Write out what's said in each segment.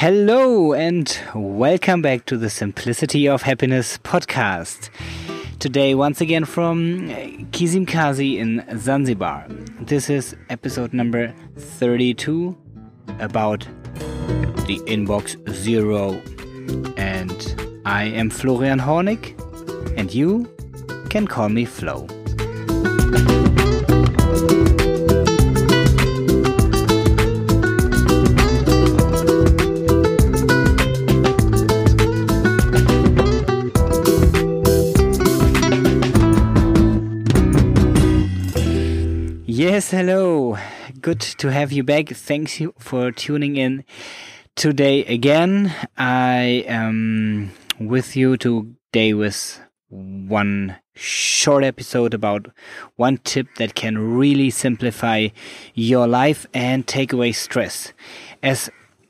Hello and welcome back to the Simplicity of Happiness podcast. Today, once again from Kizimkazi in Zanzibar. This is episode number 32 about the inbox zero. And I am Florian Hornig, and you can call me Floh. Hello. Good to have you back. Thanks you for tuning in today again. I am with you today with one short episode about one tip that can really simplify your life and take away stress. As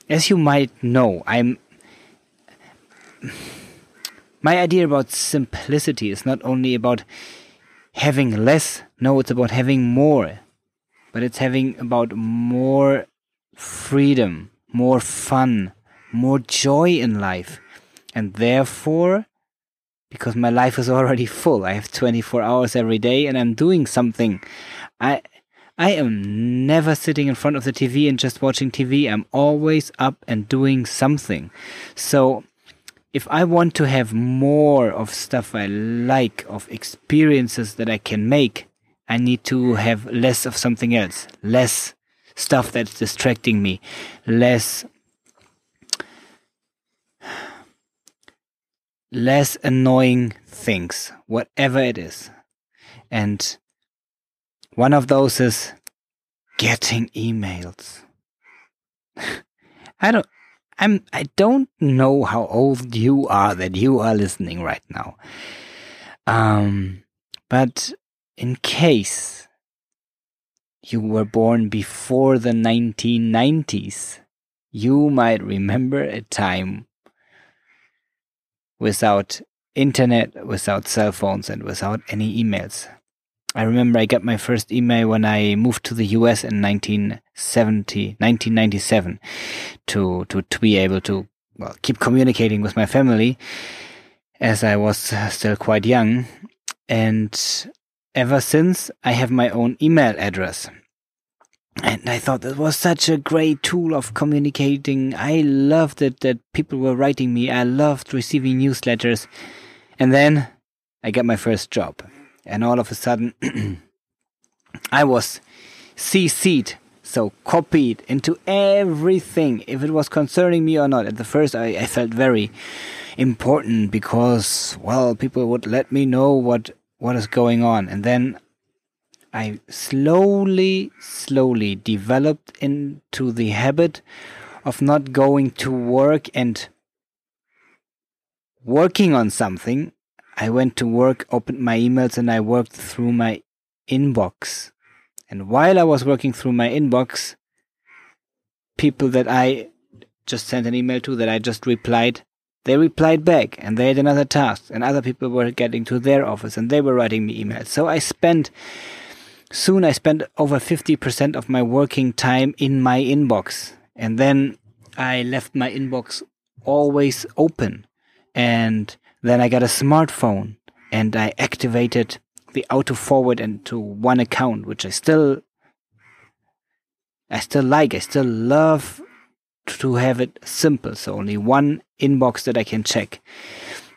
as you might know, I'm my idea about simplicity is not only about having less, no, it's about having more but it's having about more freedom, more fun, more joy in life. And therefore, because my life is already full, I have 24 hours every day and I'm doing something. I, I am never sitting in front of the TV and just watching TV. I'm always up and doing something. So, if I want to have more of stuff I like, of experiences that I can make, I need to have less of something else, less stuff that's distracting me, less less annoying things, whatever it is. And one of those is getting emails. I don't I'm I don't know how old you are that you are listening right now. Um but in case you were born before the 1990s, you might remember a time without internet, without cell phones, and without any emails. I remember I got my first email when I moved to the US in 1970, 1997 to, to, to be able to well, keep communicating with my family as I was still quite young. And ever since I have my own email address. And I thought that was such a great tool of communicating. I loved it that people were writing me. I loved receiving newsletters. And then I got my first job. And all of a sudden, I was CC'd, so copied into everything, if it was concerning me or not. At the first, I, I felt very important because, well, people would let me know what what is going on. And then I slowly, slowly developed into the habit of not going to work and working on something. I went to work, opened my emails, and I worked through my inbox. And while I was working through my inbox, people that I just sent an email to, that I just replied, they replied back and they had another task and other people were getting to their office and they were writing me emails. So I spent, soon I spent over 50% of my working time in my inbox. And then I left my inbox always open. And then I got a smartphone and I activated the auto forward into one account, which I still, I still like. I still love to have it simple. So only one inbox that I can check.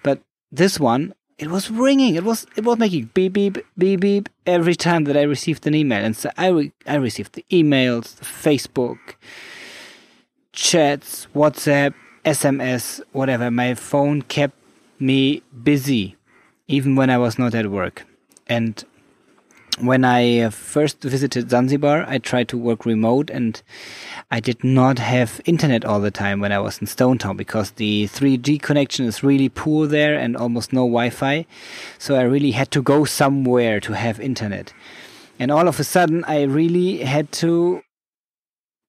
But this one, it was ringing. It was it was making beep beep beep beep every time that I received an email. And so I re- I received the emails, Facebook, chats, WhatsApp, SMS, whatever. My phone kept me busy, even when I was not at work. And when I uh, first visited Zanzibar, I tried to work remote and I did not have internet all the time when I was in Stone Town because the 3G connection is really poor there and almost no Wi-Fi. So I really had to go somewhere to have internet. And all of a sudden I really had to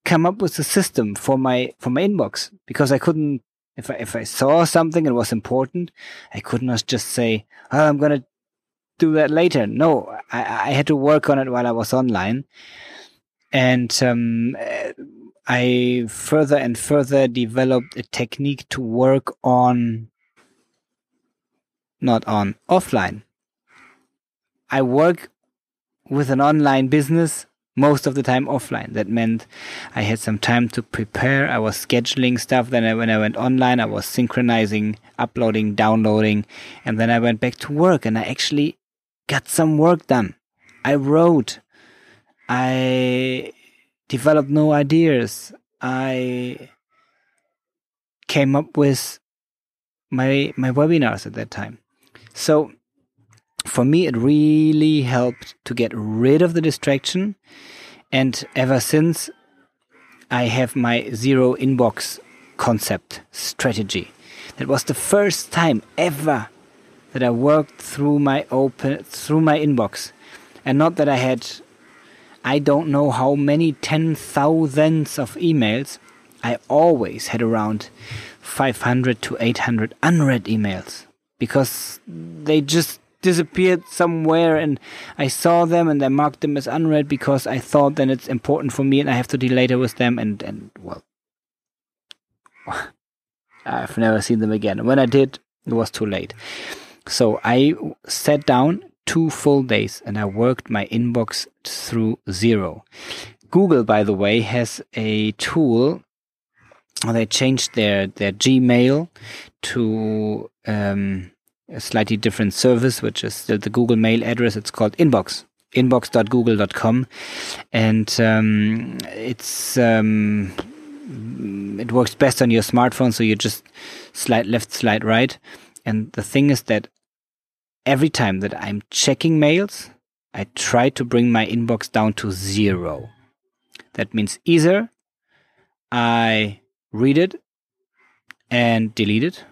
come up with a system for my for my inbox because I couldn't if I if I saw something and was important, I could not just say, "Oh, I'm gonna do that later. No, I, I had to work on it while I was online. And um, I further and further developed a technique to work on, not on, offline. I work with an online business most of the time offline. That meant I had some time to prepare. I was scheduling stuff. Then I, when I went online, I was synchronizing, uploading, downloading, and then I went back to work and I actually got some work done. I wrote. I developed new ideas. I came up with my my webinars at that time. So for me, it really helped to get rid of the distraction. And ever since, I have my zero inbox concept strategy. That was the first time ever that I worked through my open through my inbox, and not that I had, I don't know how many ten thousands of emails. I always had around 500 to 800 unread emails because they just disappeared somewhere and I saw them and I marked them as unread because I thought then it's important for me and I have to deal later with them and, and well I've never seen them again. When I did, it was too late. So I sat down two full days and I worked my inbox through zero. Google, by the way, has a tool. They changed their, their Gmail to um, a slightly different service, which is still the Google Mail address. It's called Inbox, inbox.google.com, and um, it's um, it works best on your smartphone. So you just slide left, slide right, and the thing is that every time that I'm checking mails, I try to bring my inbox down to zero. That means either I read it and delete it,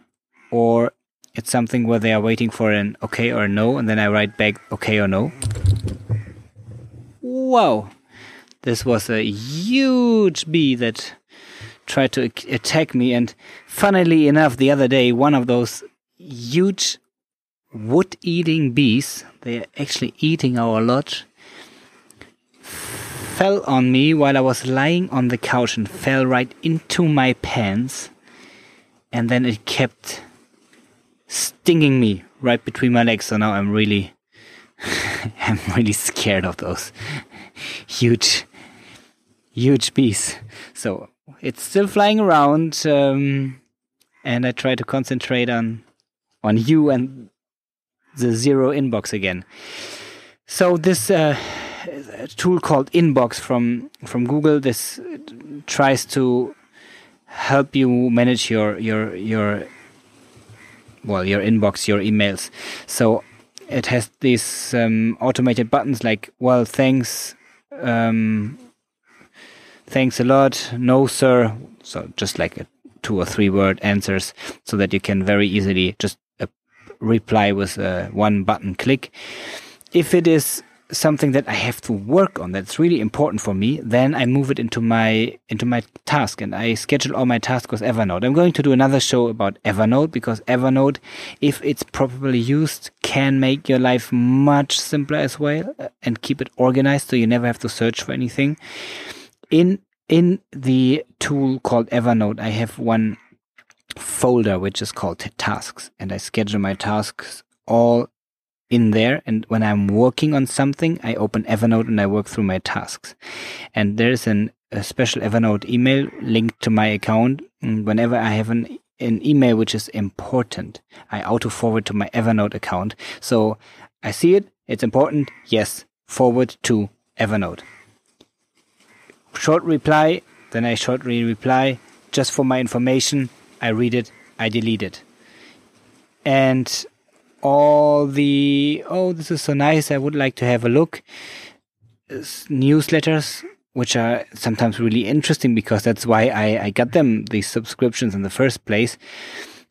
or it's something where they are waiting for an okay or a no, and then I write back okay or no. Wow, this was a huge bee that tried to attack me, and funnily enough, the other day, one of those huge wood eating bees, they are actually eating our lodge, fell on me while I was lying on the couch and fell right into my pants, and then it kept stinging me right between my legs. So now I'm really, I'm really scared of those huge, huge bees. So it's still flying around, um, and I try to concentrate on, on you and the zero inbox again. So this uh, tool called Inbox from from Google, this tries to help you manage your your your well your inbox your emails so it has these um, automated buttons like well thanks um, thanks a lot no sir so just like a two or three word answers so that you can very easily just reply with a one button click if it is something that I have to work on that's really important for me, then I move it into my into my task and I schedule all my tasks with Evernote. I'm going to do another show about Evernote because Evernote, if it's properly used, can make your life much simpler as well uh, and keep it organized so you never have to search for anything. In in the tool called Evernote, I have one folder which is called tasks and I schedule my tasks all in there. And when I'm working on something, I open Evernote and I work through my tasks. And there's an, a special Evernote email linked to my account. And whenever I have an, an email which is important, I auto forward to my Evernote account. So I see it. It's important. Yes. Forward to Evernote. Short reply. Then I shortly reply just for my information. I read it. I delete it. And all the oh this is so nice i would like to have a look newsletters which are sometimes really interesting because that's why I, I got them these subscriptions in the first place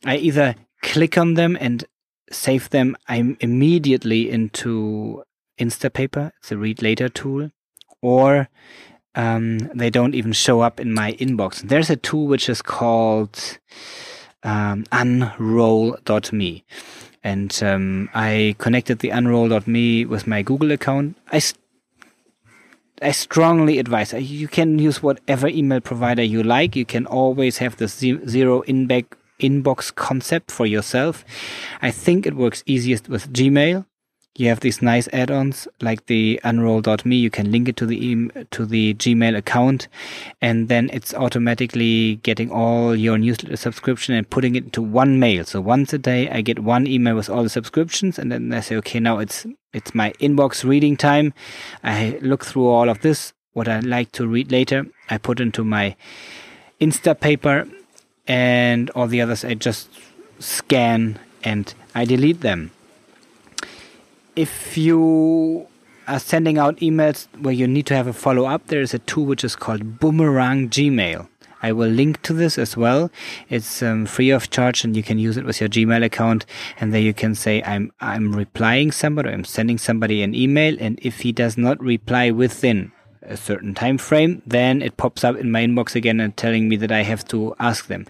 i either click on them and save them i'm immediately into instapaper a read later tool or um, they don't even show up in my inbox there's a tool which is called um, unroll.me and um, I connected the unroll.me with my Google account. I I strongly advise. You can use whatever email provider you like. You can always have the zero inbox concept for yourself. I think it works easiest with Gmail you have these nice add-ons like the unroll.me you can link it to the e- to the gmail account and then it's automatically getting all your newsletter subscription and putting it into one mail. So once a day i get one email with all the subscriptions and then i say okay now it's it's my inbox reading time. I look through all of this what i like to read later i put into my instapaper and all the others i just scan and i delete them if you are sending out emails where you need to have a follow up, there is a tool which is called Boomerang Gmail. I will link to this as well. It's um, free of charge, and you can use it with your Gmail account. And there you can say, "I'm I'm replying somebody, I'm sending somebody an email, and if he does not reply within a certain time frame, then it pops up in my inbox again and telling me that I have to ask them.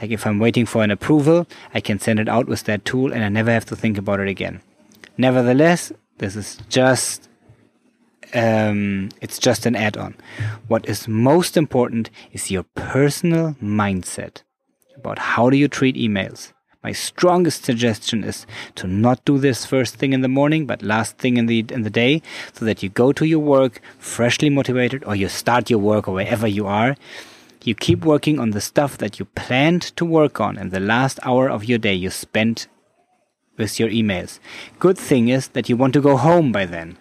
Like if I'm waiting for an approval, I can send it out with that tool, and I never have to think about it again. Nevertheless, this is just um, it's just an add-on. What is most important is your personal mindset about how do you treat emails. My strongest suggestion is to not do this first thing in the morning, but last thing in the in the day, so that you go to your work freshly motivated, or you start your work or wherever you are. You keep working on the stuff that you planned to work on, and the last hour of your day you spent with your emails. Good thing is that you want to go home by then.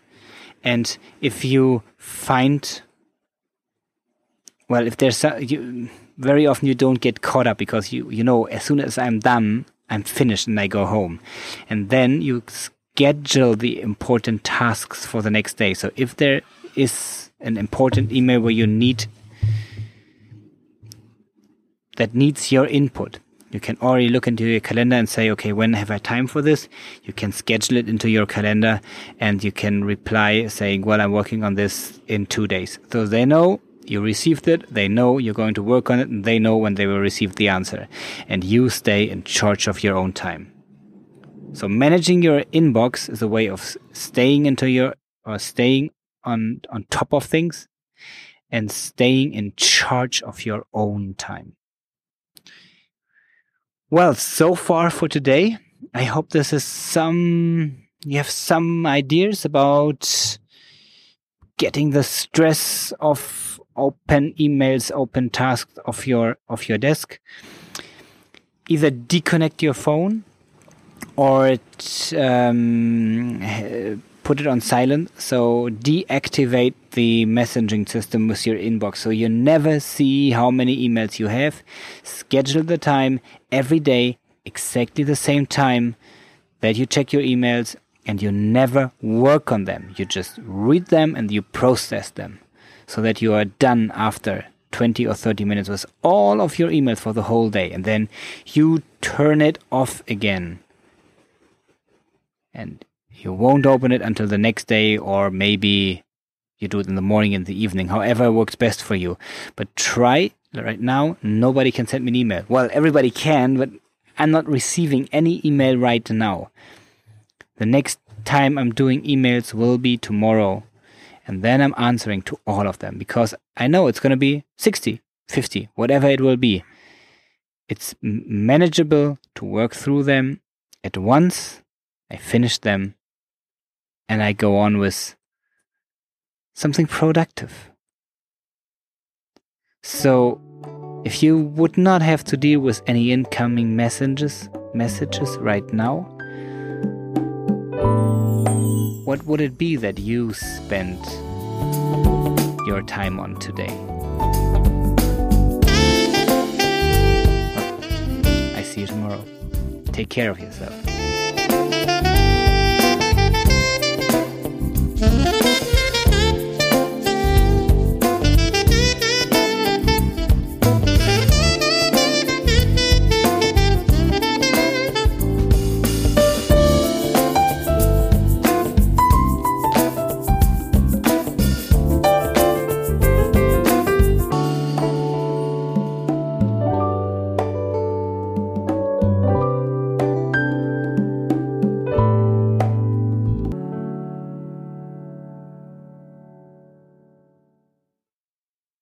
And if you find, well, if there's, you, very often you don't get caught up because you, you know, as soon as I'm done, I'm finished and I go home. And then you schedule the important tasks for the next day. So if there is an important email where you need, that needs your input, you can already look into your calendar and say, okay, when have I time for this? You can schedule it into your calendar and you can reply saying, well, I'm working on this in two days. So they know you received it, they know you're going to work on it, and they know when they will receive the answer. And you stay in charge of your own time. So managing your inbox is a way of staying into your or staying on on top of things and staying in charge of your own time. Well, so far for today, I hope this is some, you have some ideas about getting the stress of open emails, open tasks of your, of your desk. Either disconnect your phone or it, um, put it on silent. So deactivate the messaging system with your inbox. So you never see how many emails you have. Schedule the time every day, exactly the same time that you check your emails and you never work on them. You just read them and you process them so that you are done after 20 or 30 minutes with all of your emails for the whole day. And then you turn it off again. And you won't open it until the next day, or maybe you do it in the morning, in the evening, however works best for you. But try right now. Nobody can send me an email. Well, everybody can, but I'm not receiving any email right now. The next time I'm doing emails will be tomorrow. And then I'm answering to all of them because I know it's going to be 60, 50, whatever it will be. It's manageable to work through them at once. I finish them and I go on with something productive. So, if you would not have to deal with any incoming messages, messages right now, what would it be that you spent your time on today? I see you tomorrow. Take care of yourself.